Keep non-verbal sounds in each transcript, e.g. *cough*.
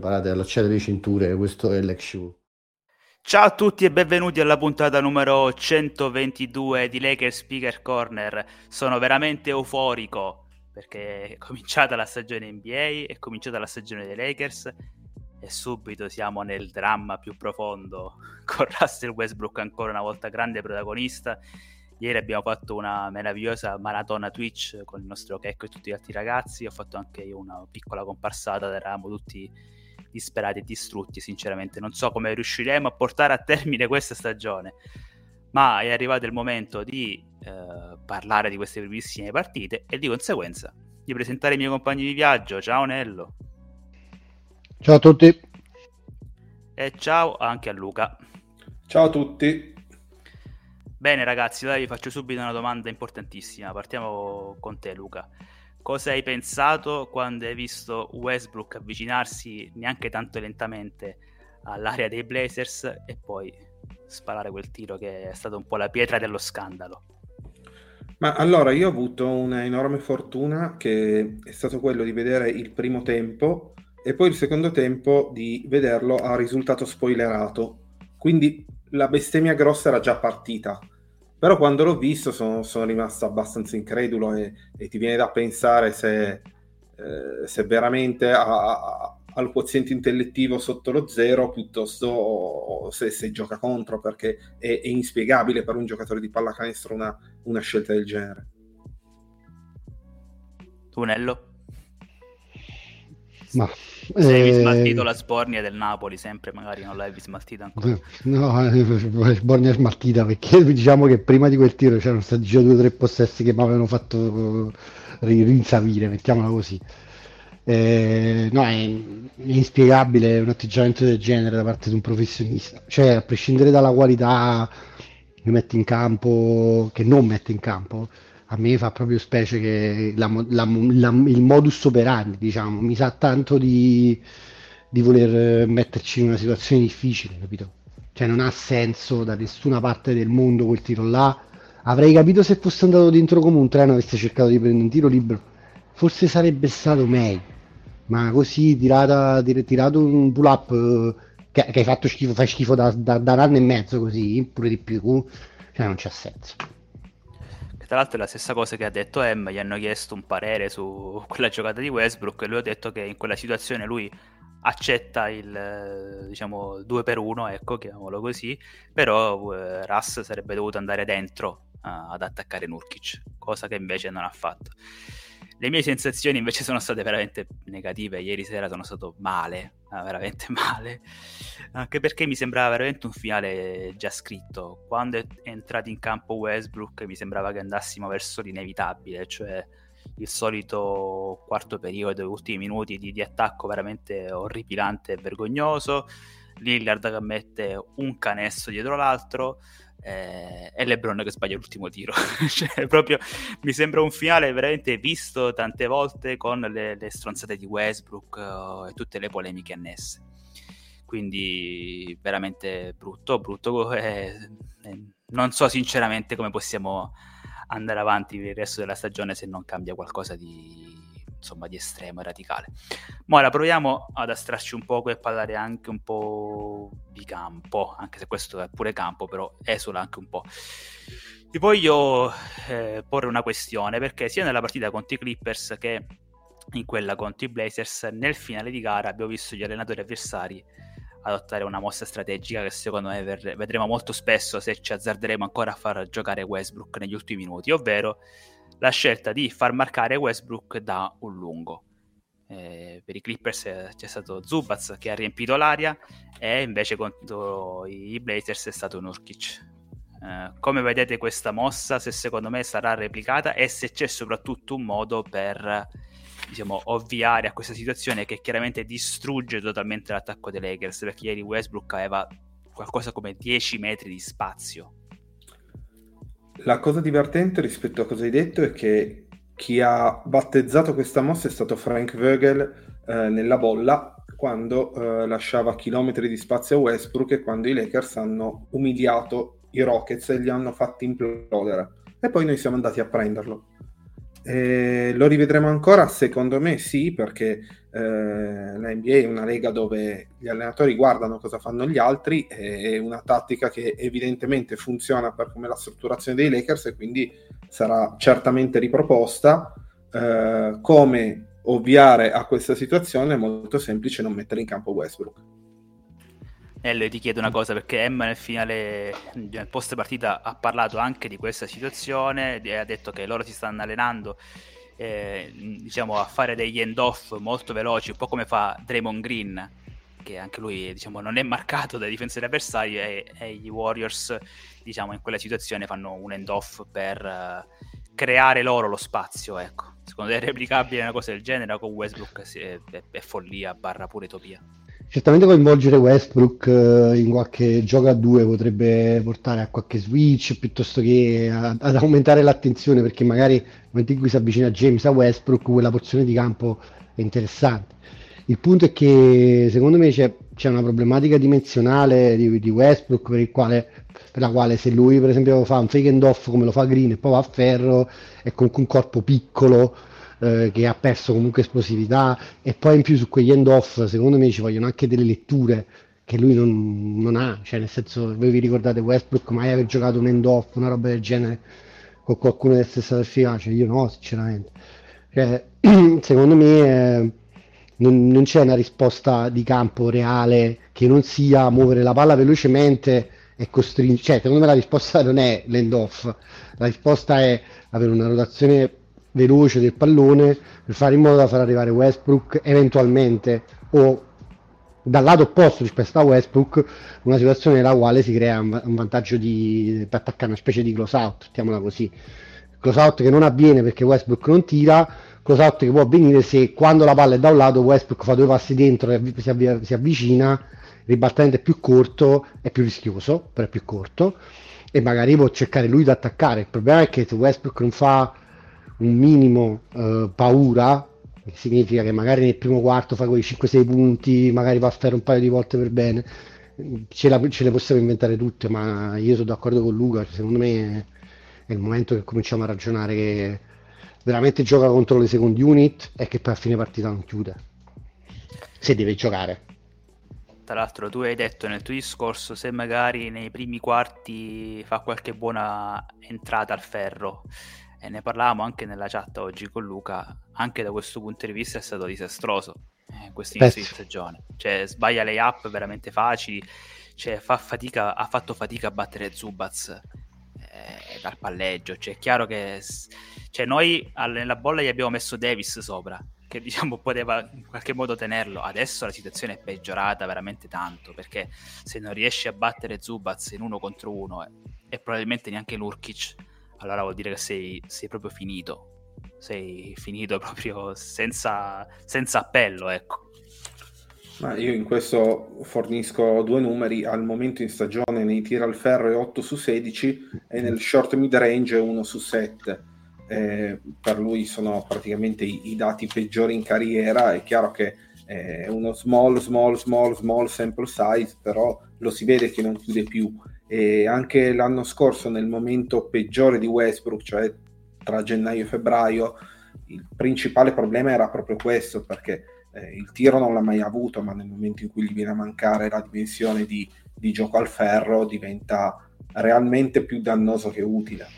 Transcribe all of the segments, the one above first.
Preparate a allacciare le cinture, questo è l'ex show. Ciao a tutti e benvenuti alla puntata numero 122 di Lakers Speaker Corner. Sono veramente euforico perché è cominciata la stagione NBA, è cominciata la stagione dei Lakers e subito siamo nel dramma più profondo *laughs* con Russell Westbrook ancora una volta grande protagonista. Ieri abbiamo fatto una meravigliosa maratona Twitch con il nostro Checco e tutti gli altri ragazzi. Ho fatto anche io una piccola comparsata, eravamo tutti disperati e distrutti, sinceramente. Non so come riusciremo a portare a termine questa stagione, ma è arrivato il momento di eh, parlare di queste primissime partite e di conseguenza di presentare i miei compagni di viaggio. Ciao Nello Ciao a tutti. e ciao anche a Luca. Ciao a tutti. Bene ragazzi, dai, vi faccio subito una domanda importantissima. Partiamo con te Luca. Cosa hai pensato quando hai visto Westbrook avvicinarsi neanche tanto lentamente all'area dei Blazers e poi sparare quel tiro che è stato un po' la pietra dello scandalo? Ma allora io ho avuto una enorme fortuna che è stato quello di vedere il primo tempo e poi il secondo tempo di vederlo a risultato spoilerato. Quindi la bestemmia grossa era già partita. Però quando l'ho visto sono, sono rimasto abbastanza incredulo e, e ti viene da pensare se, eh, se veramente ha, ha- il quoziente intellettivo sotto lo zero piuttosto se, se gioca contro perché è, è inspiegabile per un giocatore di pallacanestro una, una scelta del genere. Tu Ma, Se eh, smaltito la sbornia del Napoli, sempre magari non l'avevi smaltita ancora. No, eh, Borgna smartita perché diciamo che prima di quel tiro c'erano stati già due o tre possessi che mi avevano fatto eh, ri- rinsavire, mettiamola così. Eh, no, è, è inspiegabile un atteggiamento del genere da parte di un professionista, cioè a prescindere dalla qualità che mette in campo, che non mette in campo, a me fa proprio specie che la la la- il modus operandi, diciamo, mi sa tanto di, di voler metterci in una situazione difficile, capito? Cioè non ha senso da nessuna parte del mondo quel tiro là. Avrei capito se fosse andato dentro come un treno avesse cercato di prendere un tiro libero, forse sarebbe stato meglio. Ma così tirata, tir- tirato un pull up che, che hai fatto schifo, fai schifo da, da, da un anno e mezzo così, pure di più, cioè non c'ha senso. Tra l'altro è la stessa cosa che ha detto Em, gli hanno chiesto un parere su *laughs* quella giocata di Westbrook e lui ha detto che in quella situazione lui accetta il eh, diciamo 2 per 1, ecco, chiamiamolo così, però eh, Russ sarebbe dovuto andare dentro eh, ad attaccare Nurkic, cosa che invece non ha fatto. Le mie sensazioni invece sono state veramente negative, ieri sera sono stato male, veramente *laughs* male, anche perché mi sembrava veramente un finale già scritto. Quando è entrato in campo Westbrook mi sembrava che andassimo verso l'inevitabile, cioè il solito quarto periodo, ultimi minuti di, di attacco veramente orripilante e vergognoso. Lillard che mette un canestro dietro l'altro eh, e LeBron che sbaglia l'ultimo tiro. *laughs* cioè, proprio mi sembra un finale veramente visto tante volte con le, le stronzate di Westbrook eh, e tutte le polemiche annesse. quindi veramente brutto, brutto. Eh, eh, non so sinceramente come possiamo andare avanti per il resto della stagione se non cambia qualcosa di, insomma, di estremo e radicale. Ma ora proviamo ad astrarci un poco e parlare anche un po' di campo, anche se questo è pure campo, però esula anche un po'. Vi voglio eh, porre una questione, perché sia nella partita contro i Clippers che in quella contro i Blazers, nel finale di gara abbiamo visto gli allenatori avversari adottare una mossa strategica che secondo me vedremo molto spesso se ci azzarderemo ancora a far giocare Westbrook negli ultimi minuti, ovvero la scelta di far marcare Westbrook da un lungo. Eh, per i Clippers c'è stato Zubaz che ha riempito l'aria e invece contro i Blazers è stato Nurkic. Eh, come vedete questa mossa, se secondo me sarà replicata e se c'è soprattutto un modo per diciamo, ovviare a questa situazione che chiaramente distrugge totalmente l'attacco dei Lakers perché ieri Westbrook aveva qualcosa come 10 metri di spazio. La cosa divertente rispetto a cosa hai detto è che chi ha battezzato questa mossa è stato Frank Vogel eh, nella bolla quando eh, lasciava chilometri di spazio a Westbrook e quando i Lakers hanno umiliato i Rockets e li hanno fatti implodere. E poi noi siamo andati a prenderlo. Eh, lo rivedremo ancora? Secondo me sì, perché eh, la NBA è una lega dove gli allenatori guardano cosa fanno gli altri, è una tattica che evidentemente funziona per come la strutturazione dei Lakers e quindi sarà certamente riproposta. Eh, come ovviare a questa situazione è molto semplice non mettere in campo Westbrook. Nello ti chiedo una cosa perché Emma nel finale, nel post partita, ha parlato anche di questa situazione e ha detto che loro si stanno allenando eh, diciamo, a fare degli end-off molto veloci, un po' come fa Draymond Green, che anche lui diciamo, non è marcato dai difensori avversari e, e gli Warriors diciamo, in quella situazione fanno un end-off per uh, creare loro lo spazio. Ecco. Secondo te è replicabile una cosa del genere con Westbrook? È, è, è follia barra pure utopia. Certamente coinvolgere Westbrook eh, in qualche gioco a due potrebbe portare a qualche switch piuttosto che ad aumentare l'attenzione perché magari nel momento in cui si avvicina James a Westbrook quella porzione di campo è interessante. Il punto è che secondo me c'è, c'è una problematica dimensionale di, di Westbrook per, quale, per, la quale se lui per esempio fa un fake and off come lo fa Green e poi va a ferro è comunque un corpo piccolo eh, che ha perso comunque esplosività e poi in più su quegli end off secondo me ci vogliono anche delle letture che lui non, non ha, cioè nel senso voi vi ricordate Westbrook mai aver giocato un end off, una roba del genere con qualcuno del stesso efficacia? Io no, sinceramente. Cioè, *clears throat* secondo me eh, non, non, c'è una risposta di campo reale che non sia muovere la palla velocemente e costringere, cioè secondo me la risposta non è l'end off, la risposta è avere una rotazione veloce del pallone per fare in modo da far arrivare Westbrook eventualmente o dal lato opposto rispetto a Westbrook una situazione nella quale si crea un, vantaggio di, per attaccare una specie di close out, mettiamola così. Close out che non avviene perché Westbrook non tira, close out che può avvenire se quando la palla è da un lato Westbrook fa due passi dentro e si, avv- si avvicina, il ribaltamento è più corto, è più rischioso, però è più corto e magari può cercare lui di attaccare. Il problema è che se Westbrook non fa un minimo eh, paura, che significa che magari nel primo quarto fa quei 5-6 punti, magari va a fare un paio di volte per bene, ce, la, ce le possiamo inventare tutte, ma io sono d'accordo con Luca, secondo me è il momento che cominciamo a ragionare che veramente gioca contro le second unit e che poi a fine partita non chiude, se deve giocare. Tra l'altro tu hai detto nel tuo discorso se magari nei primi quarti fa qualche buona entrata al ferro e ne parlavamo anche nella chat oggi con Luca, anche da questo punto di vista è stato disastroso eh, questo inizio di stagione. Cioè, sbaglia le up veramente facili, cioè, fa fatica, ha fatto fatica a battere Zubaz eh, dal palleggio. Cioè, è chiaro che cioè, noi nella bolla gli abbiamo messo Davis sopra, che diciamo poteva in qualche modo tenerlo. Adesso la situazione è peggiorata veramente tanto, perché se non riesci a battere Zubaz in uno contro uno e, e probabilmente neanche Nurkic allora vuol dire che sei, sei proprio finito. Sei finito *laughs* proprio senza, senza appello, ecco. Ma io in questo fornisco due numeri, al momento in stagione nei tiri al ferro è 8 su 16 e nel short mid range 1 su 7. Eh, per lui sono praticamente i, i, dati peggiori in carriera, è chiaro che è uno small, small, small, small sample size, però lo si vede che non chiude più. E anche l'anno scorso, nel momento peggiore di Westbrook, cioè tra gennaio e febbraio, il principale problema era proprio questo, perché eh, il tiro non l'ha mai avuto, ma nel momento in cui gli viene a mancare la dimensione di, di gioco al ferro diventa realmente più dannoso che utile.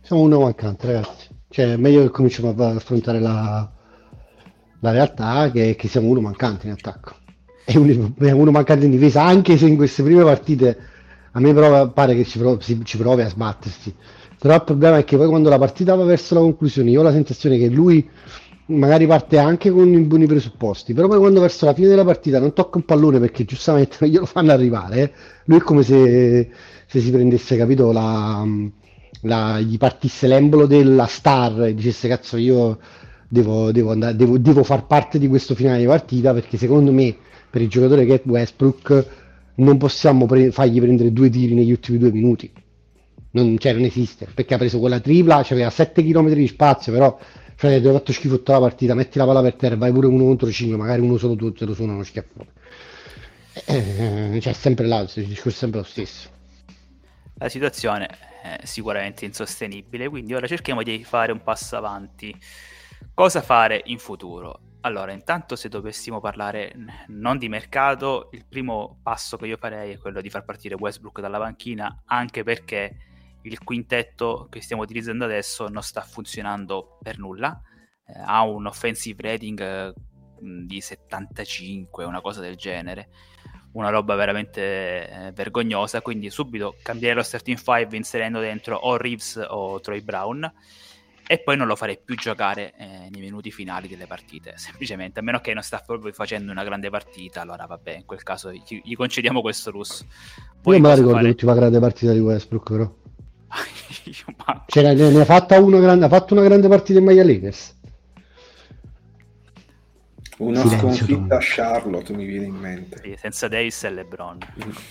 Siamo uno mancante, ragazzi. Cioè, è meglio che cominciamo a affrontare la, la realtà che, che siamo uno mancante in attacco. E uno, uno mancante in difesa, anche se in queste prime partite a me prova, pare che ci provi, ci provi a sbattersi. Però il problema è che poi quando la partita va verso la conclusione, io ho la sensazione che lui magari parte anche con i buoni presupposti, però poi quando verso la fine della partita non tocca un pallone perché giustamente glielo fanno arrivare, lui è come se, se si prendesse, capito, la, la, gli partisse l'embolo della star e dicesse cazzo io devo, devo, andare, devo, devo far parte di questo finale di partita perché secondo me per il giocatore che è Westbrook non possiamo pre- fargli prendere due tiri negli ultimi due minuti. Non, cioè, non esiste perché ha preso quella tripla, aveva 7 km di spazio, però Frate, ti ho fatto schifo tutta la partita, metti la palla per terra, vai pure uno contro cinque, magari uno solo tu te lo suona uno schiaffone. Eh, cioè, sempre là, il discorso è sempre lo stesso. La situazione è sicuramente insostenibile, quindi ora cerchiamo di fare un passo avanti. Cosa fare in futuro? Allora, intanto se dovessimo parlare non di mercato, il primo passo che io farei è quello di far partire Westbrook dalla panchina, anche perché il quintetto che stiamo utilizzando adesso non sta funzionando per nulla. Eh, ha un offensive rating eh, di 75, una cosa del genere. Una roba veramente eh, vergognosa. Quindi subito cambiare lo starting 5 inserendo dentro o Reeves o Troy Brown. E poi non lo farei più giocare eh, nei minuti finali delle partite. Semplicemente, a meno che non sta proprio facendo una grande partita, allora vabbè, in quel caso gli, gli concediamo questo russo. Poi Io me la ricordo fare... l'ultima grande partita di Westbrook, però. *laughs* cioè, ne, ne, ha fatta una grande, ha fatto una grande partita in Maya Lakers. Una Silenzio, sconfitta a Charlotte mi viene in mente. Sì, senza Davis e LeBron.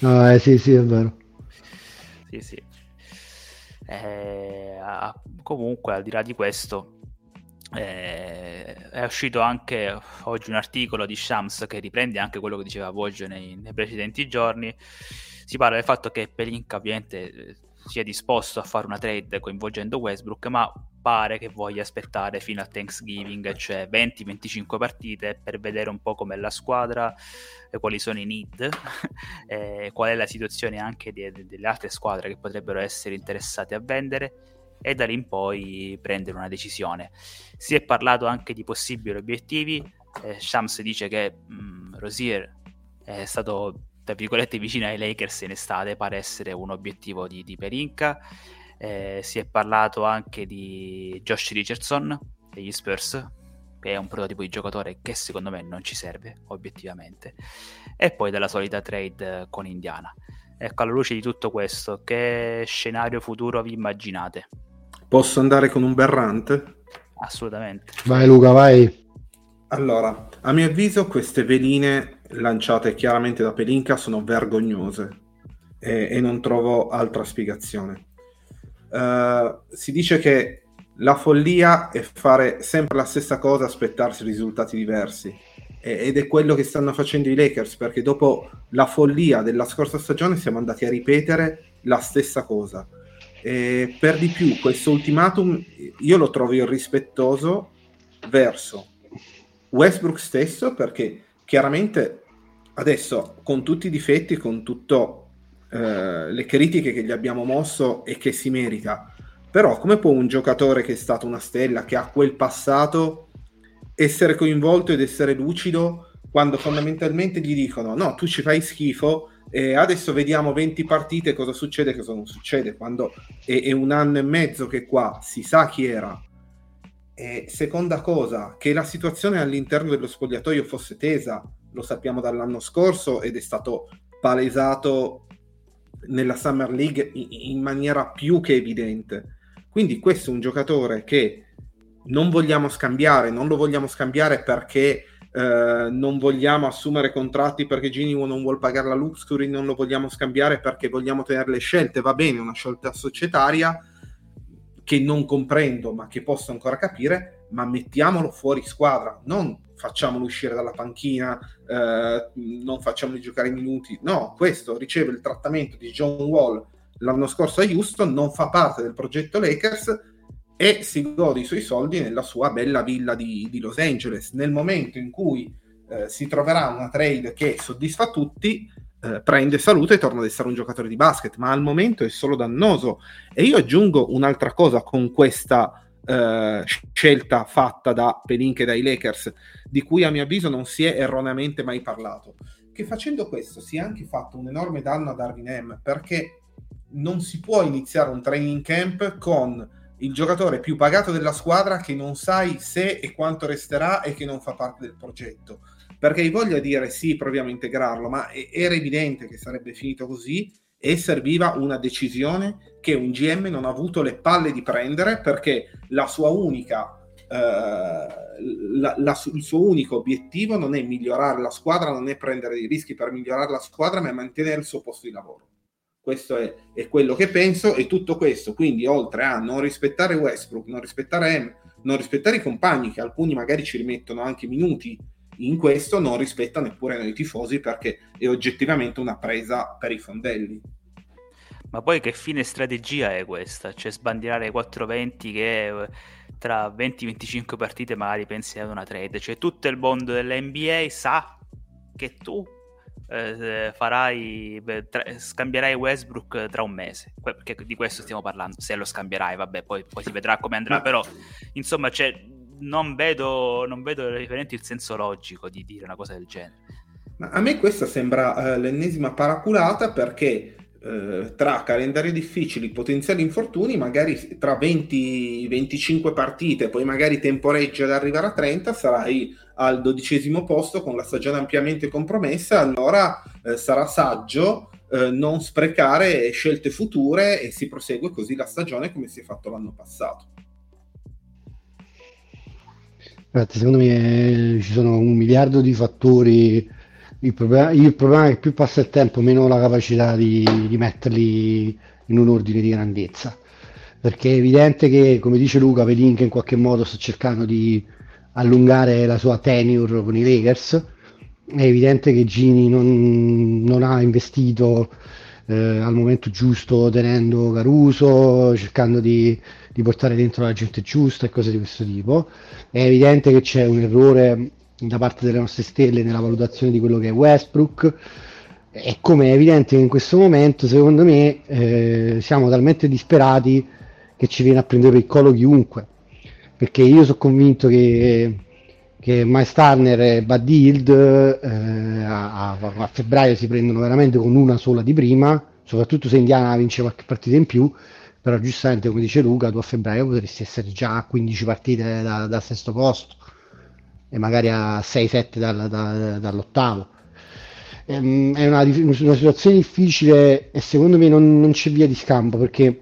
Ah, eh, sì, sì, è vero. Sì, sì. Eh, comunque, al di là di questo, eh, è uscito anche oggi un articolo di Shams che riprende anche quello che diceva Voggio nei, nei precedenti giorni. Si parla del fatto che Pelinka ovviamente sia disposto a fare una trade coinvolgendo Westbrook, ma pare che voglia aspettare fino a Thanksgiving, cioè 20-25 partite per vedere un po' com'è la squadra, quali sono i need, *laughs* eh, qual è la situazione anche di, di, delle altre squadre che potrebbero essere interessate a vendere e da lì in poi prendere una decisione. Si è parlato anche di possibili obiettivi, eh, Shams dice che mh, mm, Rosier è stato tra virgolette vicina ai Lakers in estate pare essere un obiettivo di, di Perinca eh, si è parlato anche di Josh Richardson degli Spurs che è un prototipo di giocatore che secondo me non ci serve obiettivamente e poi della solita trade con Indiana ecco alla luce di tutto questo che scenario futuro vi immaginate? Posso andare con un berrante? Assolutamente. Vai Luca, vai. Allora, a mio avviso queste veline lanciate chiaramente da Pelinka sono vergognose e, e non trovo altra spiegazione. Uh, si dice che la follia è fare sempre la stessa cosa, aspettarsi risultati diversi. ed è quello che stanno facendo i Lakers, perché dopo la follia della scorsa stagione siamo andati a ripetere la stessa cosa. E per di più, questo ultimatum io lo trovo irrispettoso verso Westbrook stesso, perché chiaramente adesso con tutti i difetti, con tutte eh, le critiche che gli abbiamo mosso e che si merita, però come può un giocatore che è stato una stella, che ha quel passato, essere coinvolto ed essere lucido quando fondamentalmente gli dicono no, tu ci fai schifo e adesso vediamo 20 partite cosa succede? Cosa non succede, quando è, è un anno e mezzo che qua si sa chi era, e seconda cosa, che la situazione all'interno dello spogliatoio fosse tesa, lo sappiamo dall'anno scorso ed è stato palesato nella Summer League in maniera più che evidente. Quindi questo è un giocatore che non vogliamo scambiare, non lo vogliamo scambiare perché eh, non vogliamo assumere contratti perché Gini non vuole pagare la Luxury, non lo vogliamo scambiare perché vogliamo tenere le scelte, va bene, una scelta societaria, che non comprendo ma che posso ancora capire, ma mettiamolo fuori squadra, non facciamolo uscire dalla panchina, eh, non facciamoli giocare i minuti. No, questo riceve il trattamento di John Wall l'anno scorso a Houston, non fa parte del progetto Lakers e si gode i suoi soldi nella sua bella villa di, di Los Angeles. Nel momento in cui eh, si troverà una trade che soddisfa tutti, eh, prende salute e torna ad essere un giocatore di basket, ma al momento è solo dannoso. E io aggiungo un'altra cosa con questa eh, scelta fatta da Pelinka e dai Lakers, di cui a mio avviso non si è erroneamente mai parlato. Che facendo questo si è anche fatto un enorme danno a Darwin M, perché non si può iniziare un training camp con il giocatore più pagato della squadra che non sai se e quanto resterà e che non fa parte del progetto. Perché voglia di dire sì, proviamo a integrarlo, ma era evidente che sarebbe finito così e serviva una decisione che un GM non ha avuto le palle di prendere perché la sua unica la, la, il suo unico obiettivo non è migliorare la squadra, non è prendere dei rischi per migliorare la squadra, ma è mantenere il suo posto di lavoro. Questo è, è, quello che penso e tutto questo, quindi oltre a non rispettare Westbrook, non rispettare M, non rispettare i compagni, che alcuni magari ci rimettono anche minuti in questo, non rispetta neppure noi tifosi perché è oggettivamente una presa per i fondelli. Ma poi che fine strategia è questa? Cioè sbandierare 4-20 che eh, tra 20-25 partite magari pensi ad una trade. Cioè tutto il mondo dell'NBA sa che tu eh, farai, tra, scambierai Westbrook tra un mese, perché di questo stiamo parlando, se lo scambierai, vabbè, poi, poi si vedrà come andrà, però insomma cioè, non, vedo, non vedo riferenti il senso logico di dire una cosa del genere. Ma a me questa sembra uh, l'ennesima paraculata perché uh, tra calendari difficili, potenziali infortuni, magari tra 20-25 partite, poi magari temporeggi ad arrivare a 30, sarai al dodicesimo posto con la stagione ampiamente compromessa, allora eh, sarà saggio eh, non sprecare scelte future e si prosegue così la stagione come si è fatto l'anno passato. Infatti, secondo me ci sono un miliardo di fattori. Il problema, il problema, è che più passa il tempo, meno la capacità di, di metterli in un ordine di grandezza. Perché è evidente che, come dice Luca, Pelin in qualche modo sta cercando di allungare la sua tenure con i Lakers. È evidente che Gini non, non ha investito eh, al momento giusto tenendo Caruso, cercando di, di, portare dentro la gente giusta e cose di questo tipo. È evidente che c'è un errore da parte delle nostre stelle nella valutazione di quello che è Westbrook. E come è evidente che in questo momento, secondo me, eh, siamo talmente disperati che ci viene a prendere per il collo chiunque. Perché io sono convinto che, che Miles Turner e Buddy Hield eh, a, a, febbraio si prendono veramente con una sola di prima, soprattutto se Indiana vince qualche partita in più, però giustamente come dice Luca, tu a febbraio potresti essere già a 15 partite da, dal sesto posto e magari a 6-7 dal, da, dall'ottavo. Ehm, è una, una, situazione difficile e secondo me non, non c'è via di scampo perché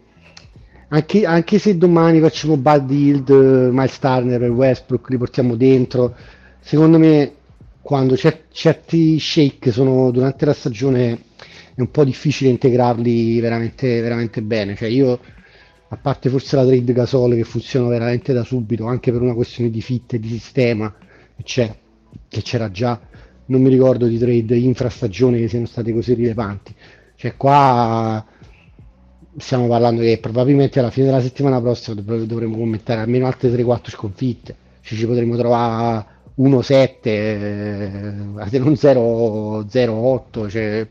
anche, anche, se domani facciamo Bad Hield, Miles Turner e Westbrook, li portiamo dentro, secondo me quando cer- certi shake sono durante la stagione è un po' difficile integrarli veramente, veramente bene. Cioè io, a parte forse la trade Gasole che funziona veramente da subito, anche per una questione di fit e di sistema, che, che c'era già, non mi ricordo di trade infrastagione che siano state così rilevanti. Cioè qua stiamo parlando che probabilmente alla fine della settimana prossima dovremo commentare almeno altre 3-4 sconfitte, cioè ci potremo trovare 1-7, eh, se non 0-8, cioè,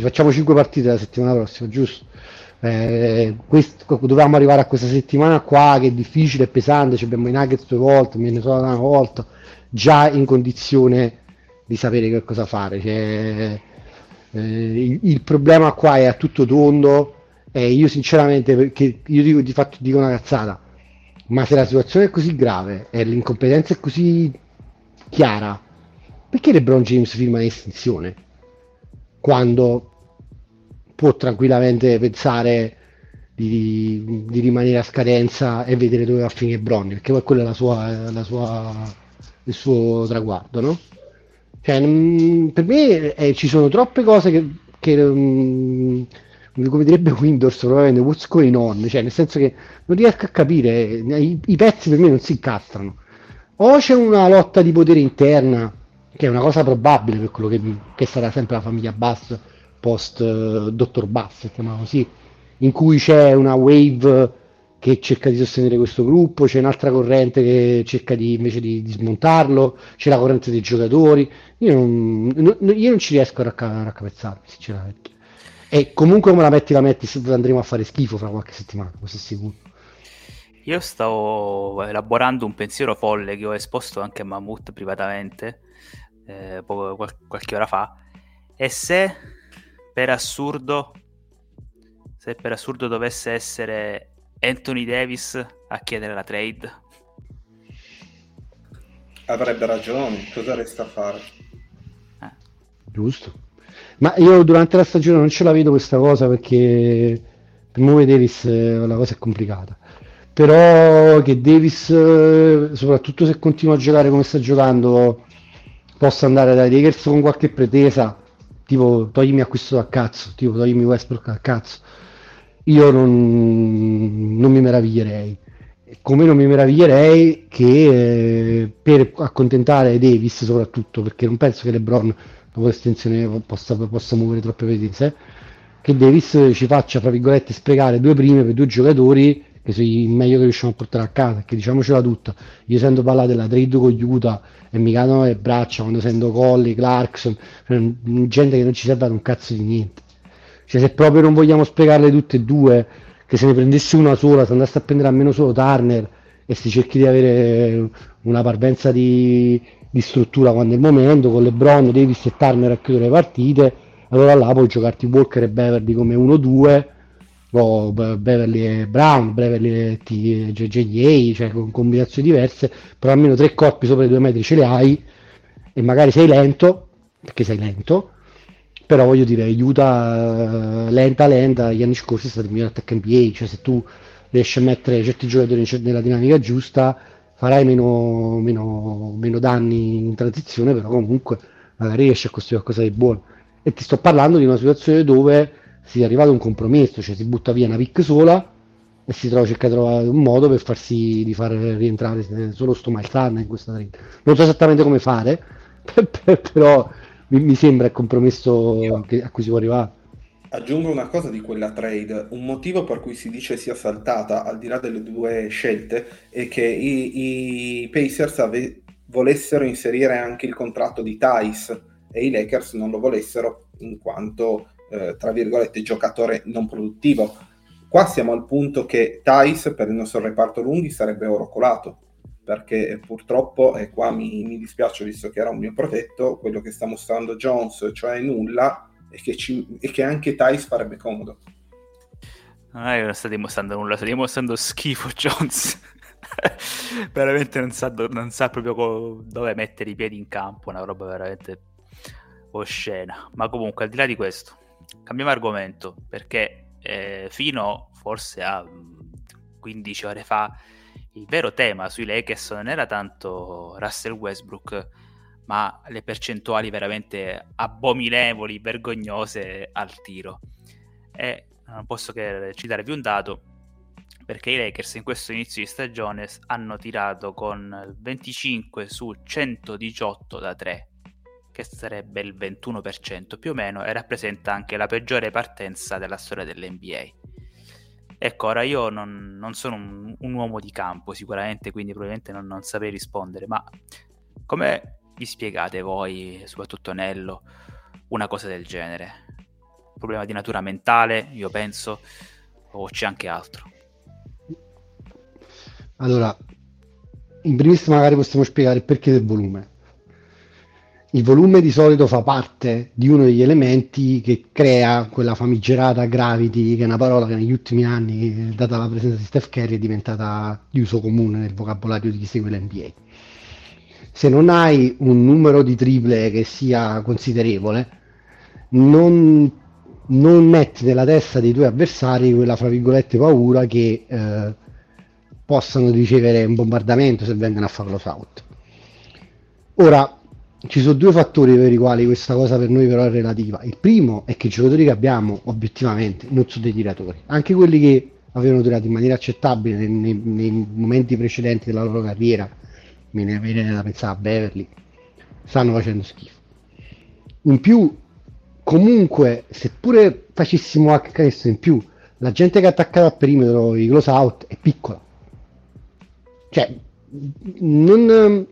facciamo 5 partite la settimana prossima, giusto? Eh, questo, dovevamo arrivare a questa settimana qua che è difficile, è pesante, ci abbiamo i Nuggets due volte, Minnesota una volta, già in condizione di sapere che cosa fare. Cioè, eh, il, il, problema qua è a tutto tondo e io sinceramente, perché io dico, di fatto dico una cazzata, ma se la situazione è così grave e l'incompetenza è così chiara, perché LeBron James firma l'estinzione? Quando può tranquillamente pensare di, di, rimanere a scadenza e vedere dove va a finire Bronny, perché poi quello è la sua, la sua, il suo traguardo, no? Cioè, mh, per me eh, ci sono troppe cose che, che mh, come direbbe Windows probabilmente what's going on cioè nel senso che non riesco a capire i, i, pezzi per me non si incastrano o c'è una lotta di potere interna, che è una cosa probabile per quello che, che sarà sempre la famiglia Bass post uh, Dottor Bass, chiamiamolo così, in cui c'è una wave che cerca di sostenere questo gruppo, c'è un'altra corrente che cerca di, invece di, di smontarlo, c'è la corrente dei giocatori. Io non, non, io non ci riesco a, racca, raccapezzarmi, sinceramente. E comunque come la metti, la metti, andremo a fare schifo fra qualche settimana, questo è sicuro. Io stavo elaborando un pensiero folle che ho esposto anche a Mammut privatamente eh, poco, qualche ora fa. E se per assurdo, se per assurdo dovesse essere Anthony Davis a chiedere la trade. Avrebbe ragione, cosa resta a fare? Eh. Giusto. Ma io durante la stagione non ce la vedo questa cosa perché per muovere Davis eh, la cosa è complicata. Però che Davis, eh, soprattutto se continua a giocare come sta giocando, possa andare dai Lakers con qualche pretesa, tipo toglimi acquisto a cazzo, tipo toglimi Westbrook a cazzo io non, non mi meraviglierei. Come non mi meraviglierei che eh, per accontentare Davis soprattutto, perché non penso che LeBron dopo l'estensione possa, possa muovere troppe pretese, che Davis ci faccia, fra virgolette, sprecare due prime per due giocatori che sono i meglio che riusciamo a portare a casa, che diciamocela tutta, io sento parlare della trade con Utah e mi cadono le braccia quando sento Colli, Clarkson, gente che non ci serve ad un cazzo di niente. Cioè, se proprio non vogliamo spiegarle tutte e due, che se ne prendesse una sola, se andasse a prendere almeno solo Turner e si cerchi di avere una parvenza di, di struttura quando è il momento, con LeBron, Davis e Turner a chiudere le partite, allora là puoi giocarti Walker e Beverly come 1-2 o Beverly e Brown, Beverly e JJA, cioè con combinazioni diverse, però almeno tre corpi sopra i due metri ce li hai e magari sei lento, perché sei lento, però voglio dire aiuta eh, lenta lenta gli anni scorsi è stato il miglior attacco NBA cioè se tu riesci a mettere certi giocatori nella dinamica giusta farai meno, meno, meno danni in transizione però comunque magari riesci a costruire qualcosa di buono. E ti sto parlando di una situazione dove si è arrivato a un compromesso cioè si butta via una pick sola e si trova, cerca di trovare un modo per farsi di far rientrare solo sto Maltan in questa trade non so esattamente come fare *laughs* però mi, sembra il compromesso a cui si può arrivare. Aggiungo una cosa di quella trade, un motivo per cui si dice sia saltata, al di là delle due scelte, è che i, i Pacers ave- volessero inserire anche il contratto di Thais e i Lakers non lo volessero in quanto, eh, tra virgolette, giocatore non produttivo. Qua siamo al punto che Thais per il nostro reparto lunghi sarebbe oro colato perché purtroppo, e qua mi, mi, dispiace visto che era un mio protetto, quello che sta mostrando Jones, cioè nulla, e che, ci, e che anche Thais farebbe comodo. Che non sta dimostrando nulla, sta dimostrando schifo *laughs* Jones. veramente non sa, non sa proprio co- dove mettere i piedi in campo, una roba veramente oscena. Ma comunque, al di là di questo, cambiamo argomento, perché eh, fino forse a 15 ore fa il vero tema sui Lakers non era tanto Russell Westbrook, ma le percentuali veramente abominevoli, vergognose al tiro. E non posso che citarvi un dato, perché i Lakers in questo inizio di stagione hanno tirato con 25 su 118 da 3, che sarebbe il 21% più o meno, e rappresenta anche la peggiore partenza della storia dell'NBA. Ecco, ora io non, non sono un, un, uomo di campo sicuramente, quindi probabilmente non, non saprei rispondere, ma come vi spiegate voi, soprattutto Nello, una cosa del genere? Problema di natura mentale, io penso, o c'è anche altro? Allora, in primis magari possiamo spiegare il perché del volume. Il volume di solito fa parte di uno degli elementi che crea quella famigerata gravity, che è una parola che negli ultimi anni, data la presenza di Steph Curry, è diventata di uso comune nel vocabolario di chi segue l'NBA. Se non hai un numero di triple che sia considerevole, non, non metti nella testa dei tuoi avversari quella, fra virgolette, paura che eh, possano ricevere un bombardamento se vengono a fare close out. Ora, ci sono due fattori per i quali questa cosa per noi però è relativa. Il primo è che i giocatori che abbiamo obiettivamente non sono dei tiratori, anche quelli che avevano tirato in maniera accettabile nei, nei, nei momenti precedenti della loro carriera mi ne viene da pensare a Beverly, stanno facendo schifo. In più, comunque, seppure facessimo anche questo in più, la gente che è attaccata al perimetro, i close out, è piccola. Cioè, non,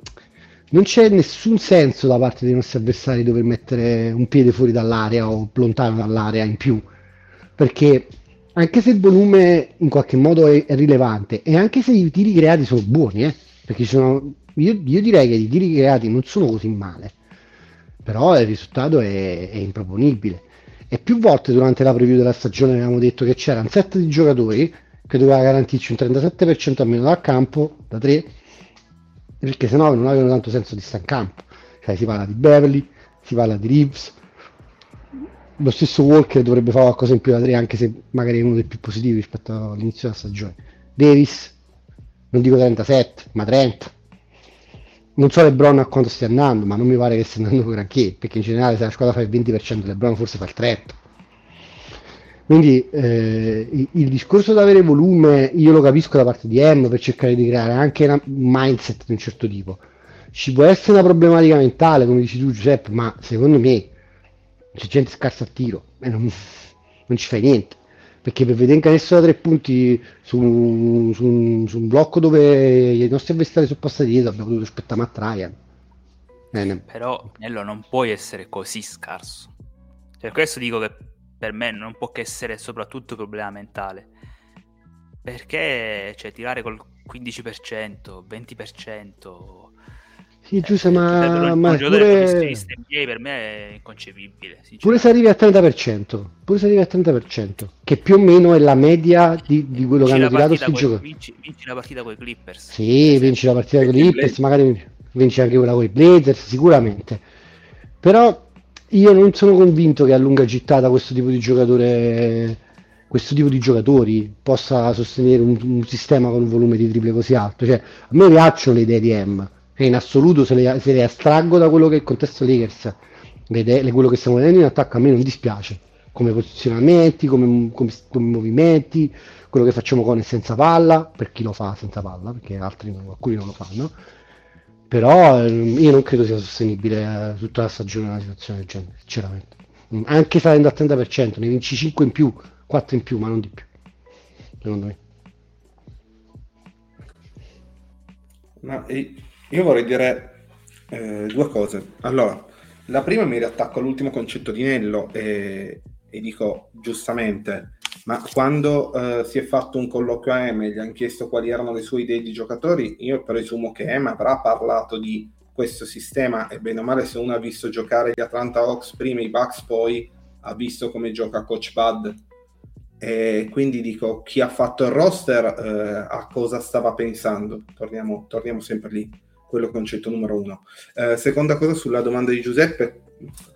non c'è nessun senso da parte dei nostri avversari dover mettere un piede fuori dall'area o lontano dall'area in più, perché anche se il volume in qualche modo è, è rilevante e anche se i tiri creati sono buoni, eh, perché sono, io, io, direi che i tiri creati non sono così male, però il risultato è, è improponibile. E più volte durante la preview della stagione avevamo detto che c'era un set di giocatori che doveva garantirci un 37% almeno dal campo, da 3, perché sennò non avevano tanto senso di stare in campo. Cioè si parla di Beverly, si parla di Reeves, lo stesso Walker dovrebbe fare qualcosa in più da 3 anche se magari è uno dei più positivi rispetto all'inizio della stagione. Davis, non dico 37, ma 30. Non so Lebron a quanto stia andando, ma non mi pare che stia andando granché, perché in generale se la squadra fa il 20%, Lebron forse fa il 30%. Quindi eh, il, discorso di avere volume io lo capisco da parte di M per cercare di creare anche un mindset di un certo tipo. Ci può essere una problematica mentale, come dici tu Giuseppe, ma secondo me c'è gente scarsa a tiro e non, non ci fai niente. Perché per vedere un canestro da tre punti su, su, su un blocco dove i nostri avversari sono passati dietro abbiamo dovuto aspettare Matt Ryan. Eh, Però Nello non puoi essere così scarso. Per questo dico che per me non può che essere soprattutto problema mentale. Perché cioè, tirare col 15%, 20%... Sì, eh, Giuseppe, ma, ma pure... Per me è inconcepibile. Pure se arrivi al 30%, pure se arrivi al 30%, che più o meno è la media di, di quello vinci che hanno tirato questi giocatori. Vinci, vinci, la partita con i Clippers. Sì, vinci la partita con i Clippers, magari vinci anche quella con i Blazers, sicuramente. Però io non sono convinto che a lunga gittata questo tipo di giocatore questo tipo di giocatori possa sostenere un, un, sistema con un volume di triple così alto. Cioè, a me piacciono le idee di M, che in assoluto se le, se le astraggo da quello che è il contesto Lakers, le idee, quello che stiamo vedendo in attacco a me non dispiace, come posizionamenti, come, come, come movimenti, quello che facciamo con e senza palla, per chi lo fa senza palla, perché altri alcuni non lo fanno però ehm, io non credo sia sostenibile eh, tutta la stagione una situazione del genere, sinceramente. Anche salendo al 30%, ne vinci 5 in più, 4 in più, ma non di più, secondo me. No, io vorrei dire eh, due cose. Allora, la prima mi riattacco all'ultimo concetto di Nello e, e dico giustamente ma quando uh, si è fatto un colloquio a Em e gli hanno chiesto quali erano le sue idee di giocatori, io presumo che Em avrà parlato di questo sistema e bene o male se uno ha visto giocare gli Atlanta Hawks prima, i Bucks poi, ha visto come gioca Coach Bud. E quindi dico, chi ha fatto il roster uh, a cosa stava pensando? Torniamo, torniamo sempre lì, quello concetto numero uno. Uh, seconda cosa sulla domanda di Giuseppe,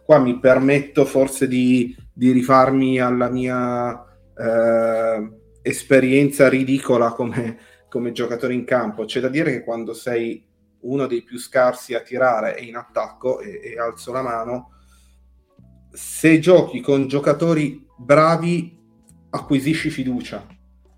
qua mi permetto forse di, di rifarmi alla mia eh, esperienza ridicola come, come giocatore in campo. C'è da dire che quando sei uno dei più scarsi a tirare e in attacco, e, e alzo la mano, se giochi con giocatori bravi acquisisci fiducia.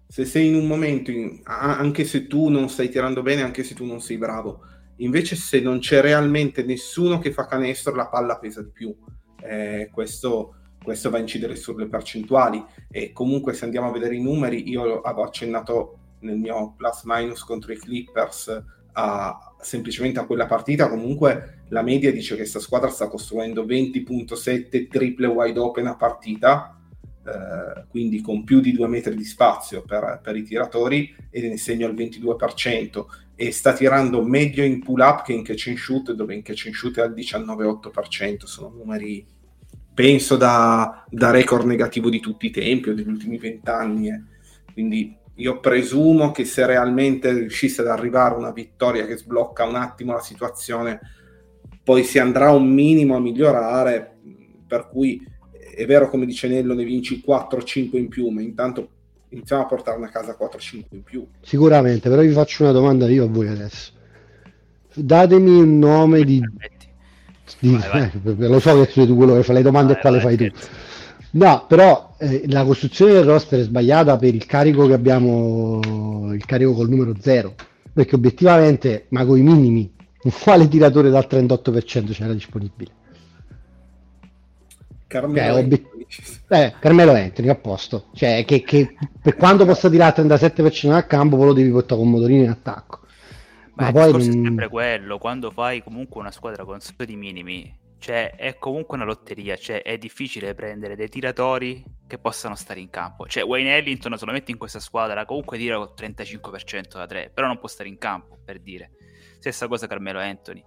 Se sei in un momento, in, anche se tu non stai tirando bene, anche se tu non sei bravo, invece se non c'è realmente nessuno che fa canestro, la palla pesa di più. Eh, questo questo va a incidere sulle percentuali. E comunque se andiamo a vedere i numeri, io avevo accennato nel mio plus minus contro i Clippers a, semplicemente a quella partita, comunque la media dice che questa squadra sta costruendo 20.7 triple wide open a partita, eh, quindi con più di due metri di spazio per, per, i tiratori e ne segno il 22% e sta tirando meglio in pull up che in catch and shoot dove in catch and shoot è al 19,8% sono numeri penso da, da, record negativo di tutti i tempi o degli ultimi vent'anni. Eh. Quindi io presumo che se realmente riuscisse ad arrivare una vittoria che sblocca un attimo la situazione, poi si andrà un minimo a migliorare, per cui è vero come dice Nello, ne vinci 4-5 in più, ma intanto iniziamo a portarne a casa 4-5 in più. Sicuramente, però vi faccio una domanda io a voi adesso. Datemi un nome di di, vai, vai. *laughs* Eh, lo so che sei tu quello che fa le domande vai, e quale fai tu. No, però eh, la costruzione del roster è sbagliata per il carico che abbiamo, il carico col numero 0, perché obiettivamente, ma con i minimi, quale tiratore dal 38% c'era disponibile? Carmelo Eh, obie- Anthony. Eh, Carmelo Anthony, a posto. Cioè, che, che per quanto possa tirare il 37% dal campo, poi lo devi portare con motorino in attacco. Ma, Ma il poi discorso è sempre quello, quando fai comunque una squadra con studi minimi, cioè è comunque una lotteria, cioè è difficile prendere dei tiratori che possano stare in campo. Cioè Wayne Ellington solamente in questa squadra comunque tira col 35% da 3, però non può stare in campo, per dire. Stessa cosa Carmelo Anthony.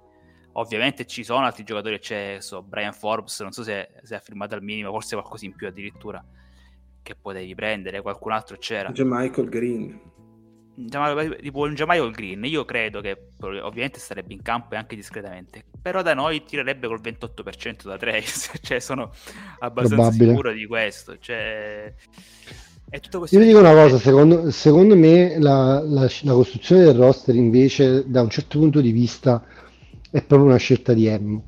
Ovviamente ci sono altri giocatori, c'è so, Brian Forbes, non so se, se ha firmato al minimo, forse qualcosa in più addirittura, che potevi prendere, qualcun altro c'era. C'è Michael Green. Tipo un Jamichael Green, io credo che ovviamente starebbe in campo e anche discretamente, però da noi tirerebbe col 28% da 3, *laughs* cioè sono abbastanza Probabile. sicuro di questo, cioè è tutto questo Io vi dico una cosa, secondo, secondo me la, la- la costruzione del roster invece da un certo punto di vista è proprio una scelta di M,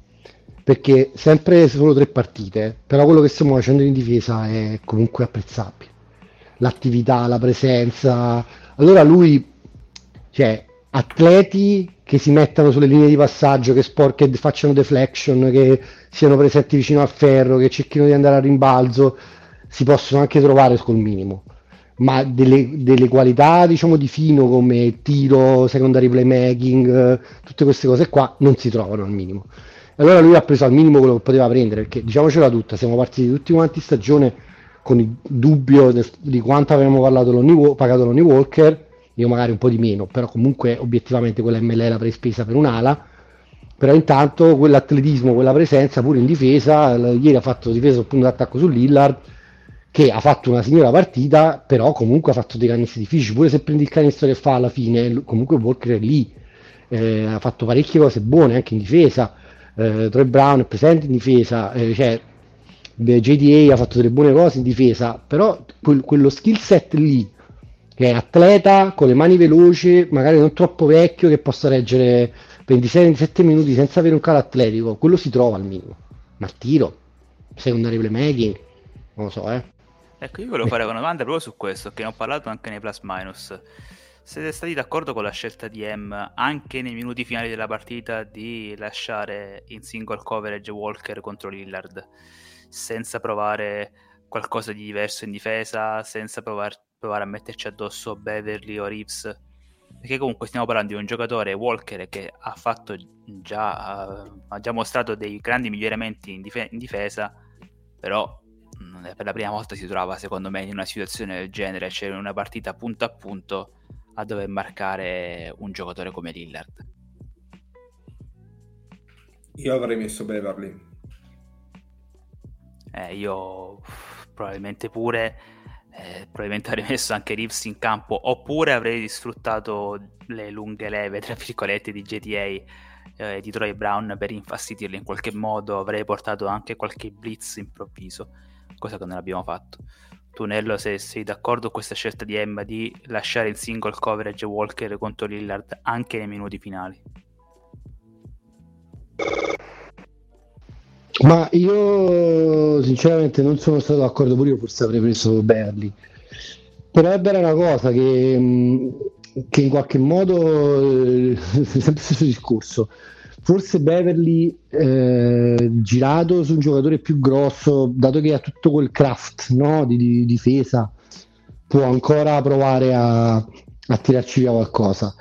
perché sempre solo tre partite, però quello che stiamo facendo in difesa è comunque apprezzabile. L'attività, la presenza. Allora lui, cioè, atleti che si mettano sulle linee di passaggio, che, sport, facciano deflection, che siano presenti vicino al ferro, che cerchino di andare a rimbalzo, si possono anche trovare col minimo ma delle, delle qualità diciamo di fino come tiro, secondary playmaking, tutte queste cose qua non si trovano al minimo. Allora lui ha preso al minimo quello che poteva prendere, perché diciamocela tutta, siamo partiti tutti quanti stagione con il dubbio del- di quanto Lonnie Wa- pagato Lonnie Walker, io magari un po' di meno, però comunque obiettivamente quella ML l'avrei spesa per un'ala, però intanto quell'atletismo, quella presenza pure in difesa, ieri ha fatto difesa sul punto d'attacco su Lillard, che ha fatto una signora partita, però comunque ha fatto dei canestri difficili, pure se prendi il canestro che fa alla fine, comunque Walker è lì, eh, ha fatto parecchie cose buone anche in difesa, eh, Troy Brown è presente in difesa, eh, cioè, JDA ha fatto delle buone cose in difesa, però quel- quello skill set lì, che è atleta, con le mani veloci, magari non troppo vecchio, che possa reggere 26-27 minuti senza avere un calo atletico, quello si trova al minimo, ma il tiro, secondary playmaking, non lo so, eh. Ecco, io volevo fare una domanda proprio su questo, che ne ho parlato anche nei plus minus. Siete stati d'accordo con la scelta di M anche nei minuti finali della partita di lasciare in single coverage Walker contro Lillard, senza provare qualcosa di diverso in difesa, senza provar- provare a metterci addosso Beverly o Reeves? Perché comunque stiamo parlando di un giocatore Walker che ha fatto già, ha già mostrato dei grandi miglioramenti in, dife- in difesa, però non è- per la prima volta si trova secondo me in una situazione del genere, cioè in una partita punto a punto a dover marcare un giocatore come Lillard. Io avrei messo Beverly. Eh, io probabilmente pure, eh, probabilmente avrei messo anche Reeves in campo, oppure avrei sfruttato le lunghe leve, tra virgolette, di GTA eh, di Troy Brown per infastidirli in qualche modo, avrei portato anche qualche blitz improvviso, cosa che non abbiamo fatto. Tu Nello, se sei d'accordo con questa scelta di Emma di lasciare in single coverage Walker contro Lillard anche nei minuti finali? Ma io sinceramente non sono stato d'accordo pure io, forse avrei preso Berli. Però è vera una cosa che, mh, che in qualche modo, eh, *laughs* sempre lo stesso discorso, forse Beverly eh, girato su un giocatore più grosso, dato che ha tutto quel craft no, di, di difesa, può ancora provare a, a tirarci via qualcosa.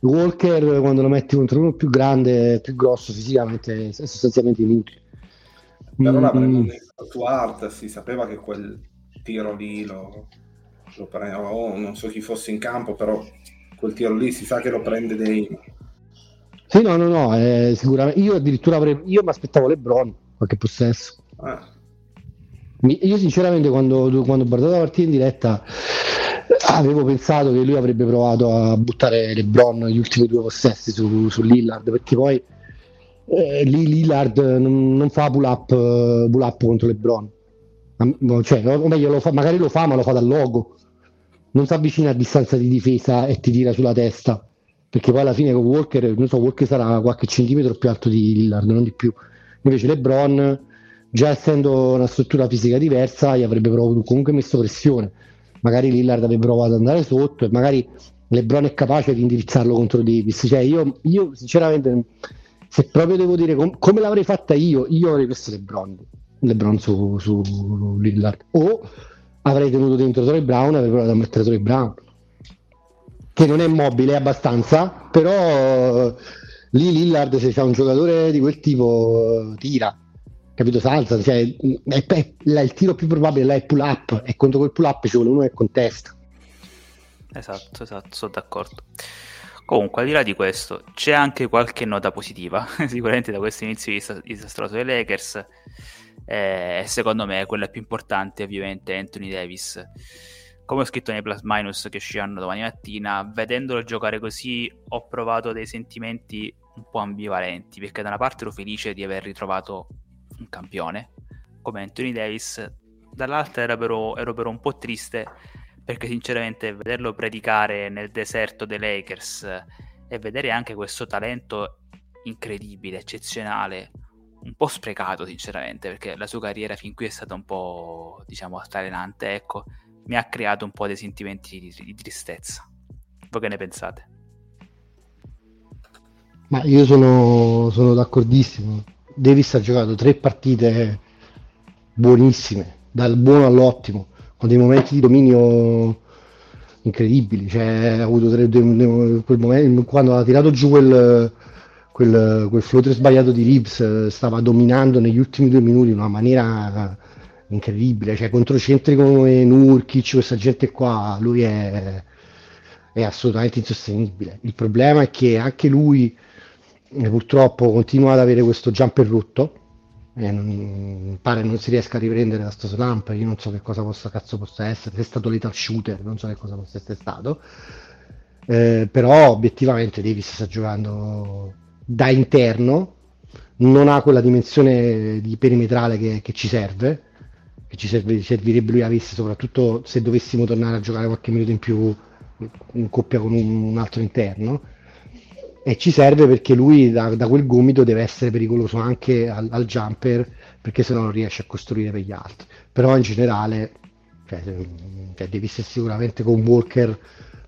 Walker quando lo metti contro uno più grande, più grosso fisicamente, è sostanzialmente inutile. Però Mm, l'avremmo messo su Art, si sapeva che quel tiro lì lo, lo prende, oh, non so chi fosse in campo, però quel tiro lì si sa che lo prende Dame. Sì, no, no, no, eh, sicuramente. Io addirittura avrei, io mi aspettavo LeBron qualche possesso. Mi- Io sinceramente quando, quando ho guardato la partita in diretta avevo pensato che lui avrebbe provato a buttare LeBron gli ultimi due possessi su, su Lillard perché poi eh, lì Lillard non, non fa pull up, eh, pull up contro LeBron. Cioè, o meglio lo fa, magari lo fa ma lo fa dal logo. Non si avvicina a distanza di difesa e ti tira sulla testa. Perché poi alla fine con Walker non so Walker sarà qualche centimetro più alto di Lillard non di più. Invece LeBron già essendo una struttura fisica diversa gli avrebbe provato- comunque messo pressione. Magari Lillard avrebbe provato ad andare sotto e magari LeBron è capace di indirizzarlo contro Davis. Cioè, io, io sinceramente, se proprio devo dire com- come l'avrei fatta io, io avrei messo LeBron, LeBron su, su Lillard. O avrei tenuto dentro Troy Brown e avrei provato a mettere Troy Brown. Che non è mobile abbastanza, però lì Lillard se c'è un giocatore di quel tipo tira capito salza cioè, è, è, è, il tiro più probabile là è pull up e contro quel pull up ci vuole uno che contesta esatto esatto sono d'accordo comunque al di là di questo c'è anche qualche nota positiva *laughs* sicuramente da questo inizio disastroso dei Lakers. E secondo me quella più importante ovviamente è Anthony Davis. Come ho scritto nei plus minus che usciranno domani mattina vedendolo giocare così ho provato dei sentimenti un po' ambivalenti perché da una parte ero felice di aver ritrovato un campione come Anthony Davis, dall'altra ero però, ero però un po' triste perché sinceramente vederlo predicare nel deserto dei Lakers e vedere anche questo talento incredibile, eccezionale, un po' sprecato sinceramente perché la sua carriera fin qui è stata un po' diciamo altalenante, ecco, mi ha creato un po' dei sentimenti di, di tristezza. Voi che ne pensate? Ma io sono, sono d'accordissimo. Davis ha giocato tre partite buonissime, dal buono all'ottimo, con dei momenti di dominio incredibili. Cioè, ha avuto tre, quel momento, quando ha tirato giù quel, quel, quel floater sbagliato di Reeves, stava dominando negli ultimi due minuti in una maniera incredibile. Cioè, contro centri come Nurkic, questa gente qua, lui è, è assolutamente insostenibile. Il problema è che anche lui purtroppo continua ad avere questo jumper rotto e non, pare non si riesca a riprendere da sto slamp io non so che cosa possa, cazzo possa essere se è stato lethal shooter non so che cosa possa essere stato. Eh, però obiettivamente Davis sta giocando da interno non ha quella dimensione di perimetrale che, che ci serve che ci serve, servirebbe lui avesse soprattutto se dovessimo tornare a giocare qualche minuto in più in coppia con un, un altro interno e ci serve perché lui da, da, quel gomito deve essere pericoloso anche al, al jumper perché se no non riesce a costruire per gli altri. Però in generale cioè, cioè, devi essere sicuramente con Walker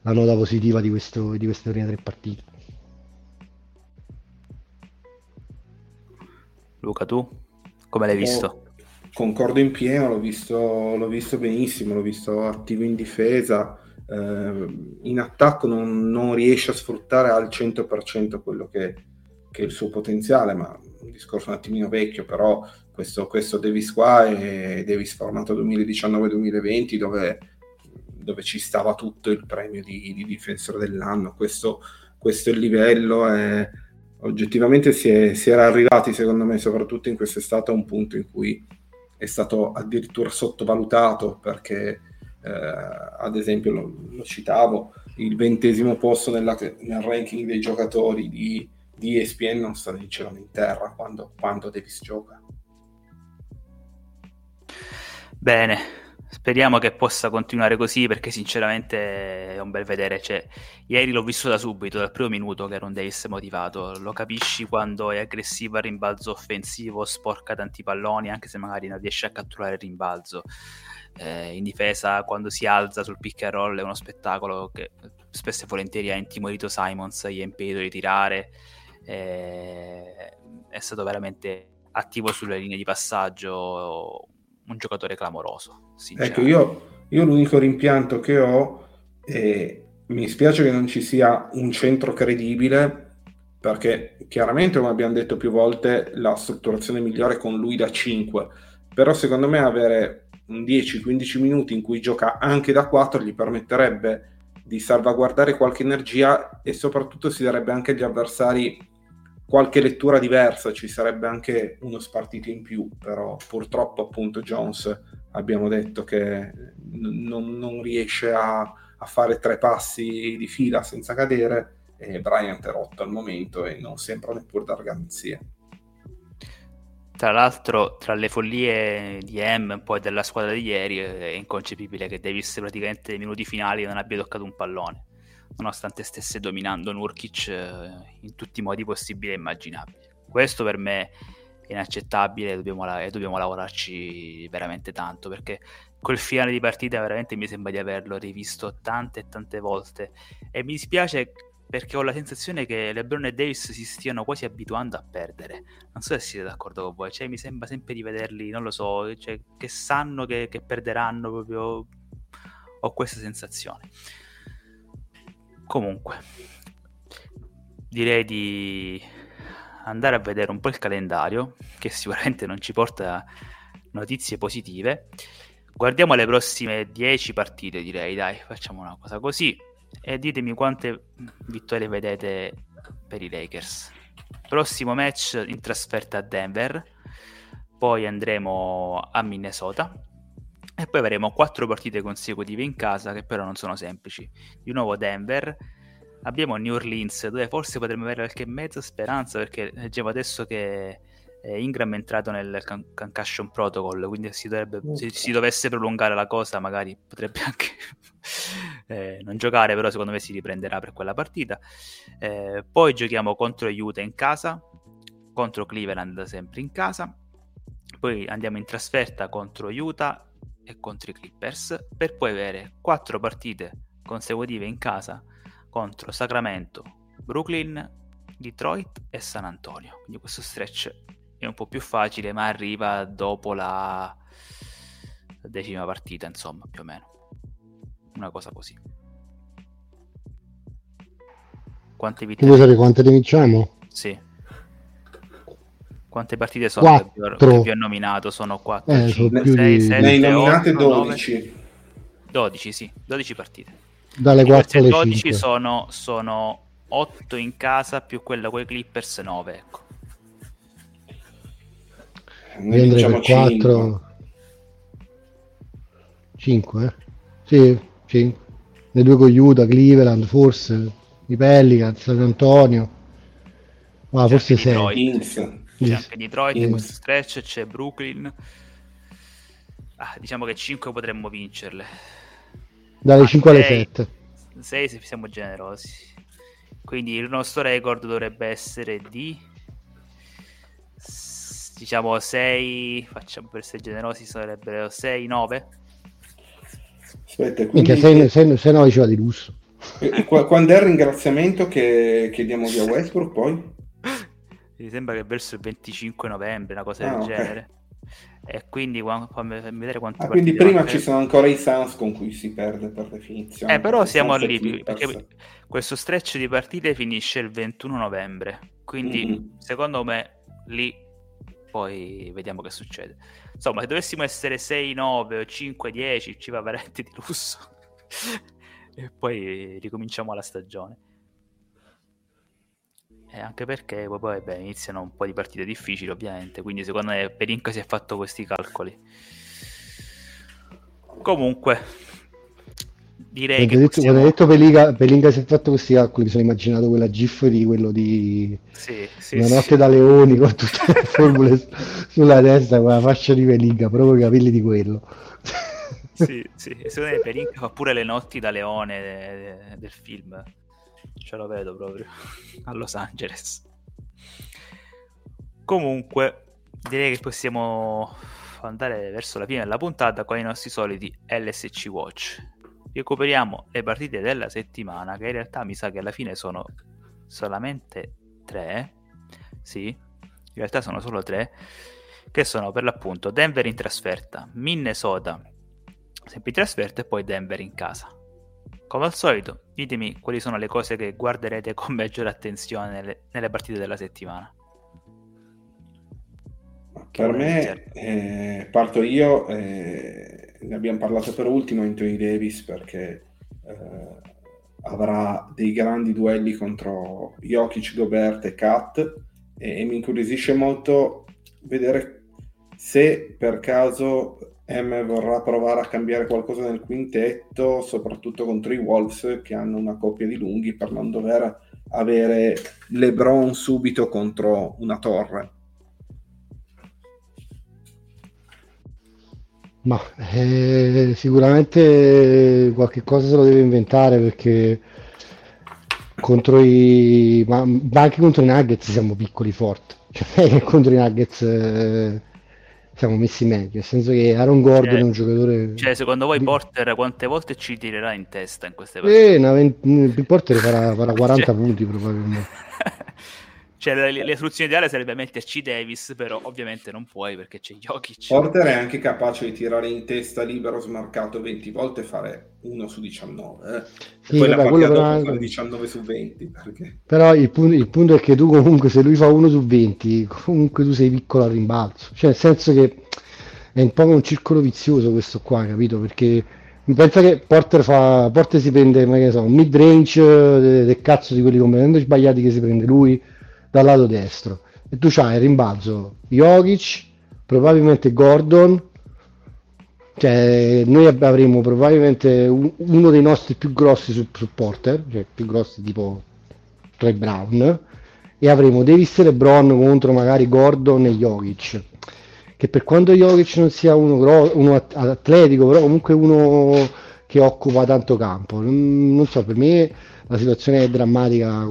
la nota positiva di, questo, di queste prime tre partite. Luca tu? Come l'hai visto? Oh, concordo in pieno l'ho visto, l'ho visto benissimo l'ho visto attivo in difesa eh, in attacco non, non, riesce a sfruttare al 100% quello che, che, è il suo potenziale, ma un discorso un attimino vecchio, però questo, questo Davis qua è Davis formato 2019-2020 dove, dove, ci stava tutto il premio di, di difensore dell'anno, questo, questo è il livello e oggettivamente si, è, si era arrivati secondo me soprattutto in quest'estate a un punto in cui è stato addirittura sottovalutato perché eh, ad esempio lo, lo, citavo, il ventesimo posto nella, nel ranking dei giocatori di, di ESPN non sta in cielo in terra quando, quando Davis gioca. Bene, speriamo che possa continuare così perché sinceramente è un bel vedere. Cioè, ieri l'ho visto da subito, dal primo minuto che era un Davis motivato. Lo capisci quando è aggressivo al rimbalzo offensivo, sporca tanti palloni, anche se magari non riesce a catturare il rimbalzo eh, in difesa quando si alza sul pick and roll è uno spettacolo che spesso e volentieri ha intimorito Simons, gli ha impedito di tirare, eh, è stato veramente attivo sulle linee di passaggio, un giocatore clamoroso. Ecco, io, io l'unico rimpianto che ho è mi spiace che non ci sia un centro credibile perché chiaramente come abbiamo detto più volte la strutturazione migliore è con lui da 5 però secondo me avere un 10-15 minuti in cui gioca anche da 4 gli permetterebbe di salvaguardare qualche energia e soprattutto si darebbe anche agli avversari qualche lettura diversa, ci sarebbe anche uno spartito in più, però purtroppo appunto Jones abbiamo detto che n- non, riesce a, a, fare tre passi di fila senza cadere e Bryant è rotto al momento e non sembra neppure dar garanzie. Tra l'altro, tra le follie di M e poi della squadra di ieri, è inconcepibile che Davis praticamente nei minuti finali non abbia toccato un pallone, nonostante stesse dominando Nurkic eh, in tutti i modi possibili e immaginabili. Questo per me è inaccettabile dobbiamo, e dobbiamo lavorarci veramente tanto, perché quel finale di partita veramente mi sembra di averlo rivisto tante e tante volte e mi dispiace perché ho la sensazione che LeBron e Davis si stiano quasi abituando a perdere. Non so se siete d'accordo con voi, cioè, mi sembra sempre di vederli, non lo so, cioè, che sanno che, che perderanno proprio. Ho questa sensazione. Comunque, direi di andare a vedere un po' il calendario, che sicuramente non ci porta notizie positive. Guardiamo le prossime 10 partite, direi, dai, facciamo una cosa così e ditemi quante vittorie vedete per i Lakers. Prossimo match in trasferta a Denver, poi andremo a Minnesota e poi avremo quattro partite consecutive in casa che però non sono semplici. Di nuovo Denver, abbiamo New Orleans dove forse potremmo avere qualche mezza speranza perché leggevo adesso che eh, Ingram è entrato nel con- concussion protocol, quindi si dovrebbe, se si dovesse prolungare la cosa magari potrebbe *laughs* anche eh, non giocare, però secondo me si riprenderà per quella partita. Eh, poi giochiamo contro Utah in casa, contro Cleveland sempre in casa, poi andiamo in trasferta contro Utah e contro i Clippers, per poi avere quattro partite consecutive in casa contro Sacramento, Brooklyn, Detroit e San Antonio. Quindi questo stretch è un po' più facile, ma arriva dopo la decima partita, insomma, più o meno. Una cosa così. Quante vittorie? Vuoi sapere quante ne vinciamo? Sì. Quante partite sono ho, che vi ho nominato? Sono 4, eh, 5, 6, 7, ne hai nominate 12. 9, 12, sì, 12 partite. Dalle 4 alle 12 5. Sono, sono 8 in casa più quella con i Clippers 9, ecco. Noi andrei per 4 5 eh? sì 5 le due con Utah Cleveland forse. I Pelican San Antonio. Ma forse 6 c'è anche Detroit in questo stretch c'è Brooklyn. Ah, diciamo che 5 potremmo vincerle. Dalle 5 alle 7 6 se siamo generosi. Quindi il nostro record dovrebbe essere di diciamo 6, facciamo per essere generosi, sarebbero 6, 9. Aspetta, quindi... 6, 6, 6 9 ci va di lusso. Quando è il ringraziamento che chiediamo via Westbrook poi? Mi sembra che verso il 25 novembre, una cosa ah, del okay. genere. E quindi fammi vedere quanto ah, quindi prima ci sono ancora i Sans con cui si perde per definizione. Eh, però siamo lì perché questo stretch di partite finisce il 21 novembre. Quindi mm-hmm. secondo me lì poi vediamo che succede. Insomma, se dovessimo essere 6, 9 o 5, 10 ci va veramente di lusso. *laughs* e poi ricominciamo la stagione. E anche perché poi, poi beh, iniziano un po' di partite difficili ovviamente, quindi secondo me Perinca si è fatto questi calcoli. Comunque, direi quando che possiamo... quando hai detto Pelinga, Pelinga si è fatto questi calcoli mi sono immaginato quella gif di quello di sì, sì, una notte sì. da leoni con tutte le formule sulla testa con la fascia di Pelinga proprio i capelli di quello sì, sì. secondo me Pelinga fa pure le notti da leone de, de, del film ce lo vedo proprio *laughs* a Los Angeles comunque direi che possiamo andare verso la fine della puntata con i nostri soliti LSC Watch recuperiamo le partite della settimana, che in realtà mi sa che alla fine sono solamente tre. Sì, in realtà sono solo tre. Che sono per l'appunto Denver in trasferta, Minnesota sempre in trasferta e poi Denver in casa. Come al solito, ditemi quali sono le cose che guarderete con maggiore attenzione nelle, nelle partite della settimana. Per me, eh, parto io. Eh ne abbiamo parlato per ultimo Anthony Davis perché eh, avrà dei grandi duelli contro Jokic, Gobert e Kat e, e mi incuriosisce molto vedere se per caso M vorrà provare a cambiare qualcosa nel quintetto, soprattutto contro i Wolves che hanno una coppia di lunghi per non dover avere LeBron subito contro una torre. Ma eh, sicuramente qualche cosa se lo deve inventare perché contro i ma, ma anche contro i Nuggets siamo piccoli forti. *laughs* Cioè, contro i Nuggets eh, siamo messi meglio. Nel senso che Aaron Gordon Cioè- è un giocatore. Cioè, secondo voi Porter quante volte ci tirerà in testa in queste partite? Eh, vent- Porter farà, farà 40 Cioè- punti probabilmente. *laughs* cioè, la, la soluzione ideale sarebbe metterci Davis, però ovviamente non puoi perché c'è Jokic. Porter è anche capace di tirare in testa libero smarcato 20 volte e fare 1 su 19. eh. Sì, Poi la vabbè, partita quello dopo fare 19 su 20. Perché... Però il punto, il punto è che tu comunque se lui fa 1 su 20, comunque tu sei piccolo al rimbalzo. Cioè nel senso che è un po' un circolo vizioso questo qua, capito? Perché mi pensa che Porter, fa, Porter si prende, ma che ne so, un mid range del, del cazzo di quelli completamente sbagliati che si prende lui dal lato destro. E tu c'hai il rimbalzo Jokic, probabilmente Gordon. Cioè, noi avremo probabilmente un- uno dei nostri più grossi su, su Porter, cioè più grossi tipo Troy Brown, e avremo Davis e LeBron contro magari Gordon e Jokic. Che per quanto Jokic non sia uno, gro- uno at- atletico, però comunque uno che occupa tanto campo. Non, so, per me la situazione è drammatica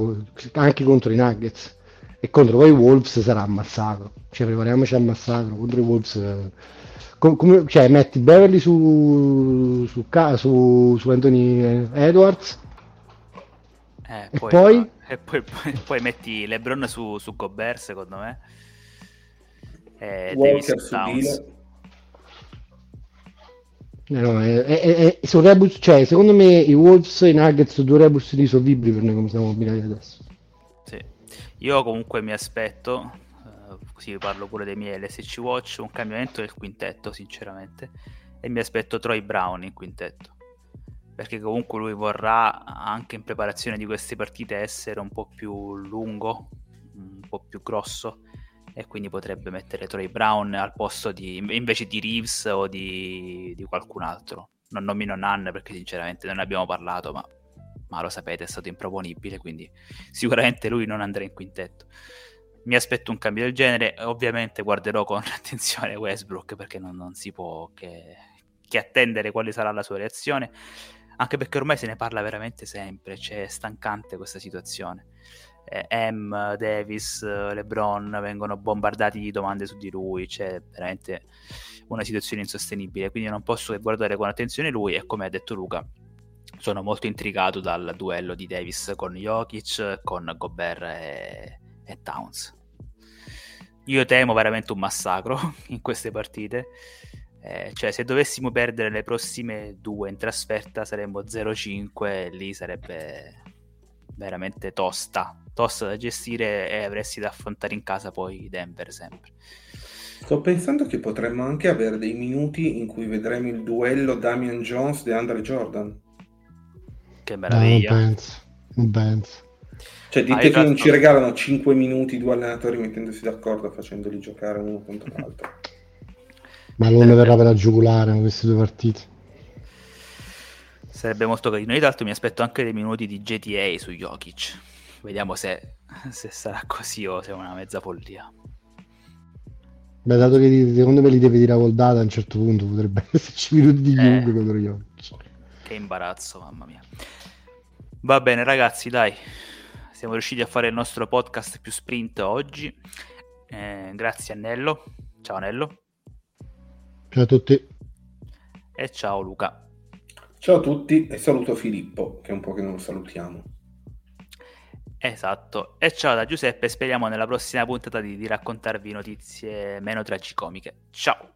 anche contro i Nuggets e contro poi i Wolves sarà un massacro. Cioè, prepariamoci al massacro contro i Wolves. eh, com- come- cioè, metti Beverly su, su, su, su Anthony Edwards Eh, E poi? e poi, poi- poi metti LeBron su, su Gobert, secondo me. E Davis Walker su. Dilo. Eh no, è- è- è- rebus- cioè, secondo me i Wolves e i Nuggets sono due rebus risolvibili per noi come siamo combinati adesso. Io comunque mi aspetto, eh, così parlo pure dei miei LSC Watch, un cambiamento del quintetto, sinceramente, e mi aspetto Troy Brown in quintetto. Perché comunque lui vorrà anche in preparazione di queste partite essere un po' più lungo, un po' più grosso, e quindi potrebbe mettere Troy Brown al posto di invece di Reeves o di, di qualcun altro. Non nomino Nan perché sinceramente non ne abbiamo parlato, ma, ma lo sapete, è stato improponibile, quindi *laughs* sicuramente lui non andrà in quintetto. Mi aspetto un cambio del genere, ovviamente guarderò con *laughs* attenzione Westbrook perché non, non si può che, che attendere quale sarà la sua reazione, anche perché ormai se ne parla veramente sempre, cioè è stancante questa situazione. Eh, M, Davis, LeBron vengono bombardati di domande su di lui, c'è veramente una situazione insostenibile, quindi non posso che guardare con attenzione lui e come ha detto Luca, sono molto intrigato dal duello di Davis con Jokic, con Gobert e, e Towns. Io temo veramente un massacro *laughs* in queste partite. Eh, cioè, se dovessimo perdere le prossime due in trasferta saremmo 0-5 e lì sarebbe veramente tosta. Tosta da gestire e avresti da affrontare in casa poi Denver sempre. Sto pensando che potremmo anche avere dei minuti in cui vedremo il duello Damian Jones e Andre Jordan. Che No, non meraviglia. penso, non penso. Cioè, Ah, dite io che non ci regalano 5 minuti due allenatori mettendosi d'accordo facendoli giocare uno contro l'altro. Ma non ne verrà per la giugulare in queste due partite. Sarebbe molto carino. Io tra l'altro mi aspetto anche dei minuti di GTA su Jokic. Vediamo se, se sarà così o se è una mezza follia. Beh, dato che secondo me li deve tirare col data a un certo punto potrebbe *laughs* esserci minuti di Eh. chiunque contro Jokic. Che imbarazzo, mamma mia. Va bene, ragazzi, dai. Siamo riusciti a fare il nostro podcast più sprint oggi. Eh, grazie a Nello. Ciao Nello. Ciao a tutti. E ciao Luca. Ciao a tutti e saluto Filippo, che è un po' che non lo salutiamo. Esatto. E ciao da Giuseppe. Speriamo nella prossima puntata di, di raccontarvi notizie meno tragicomiche. Ciao.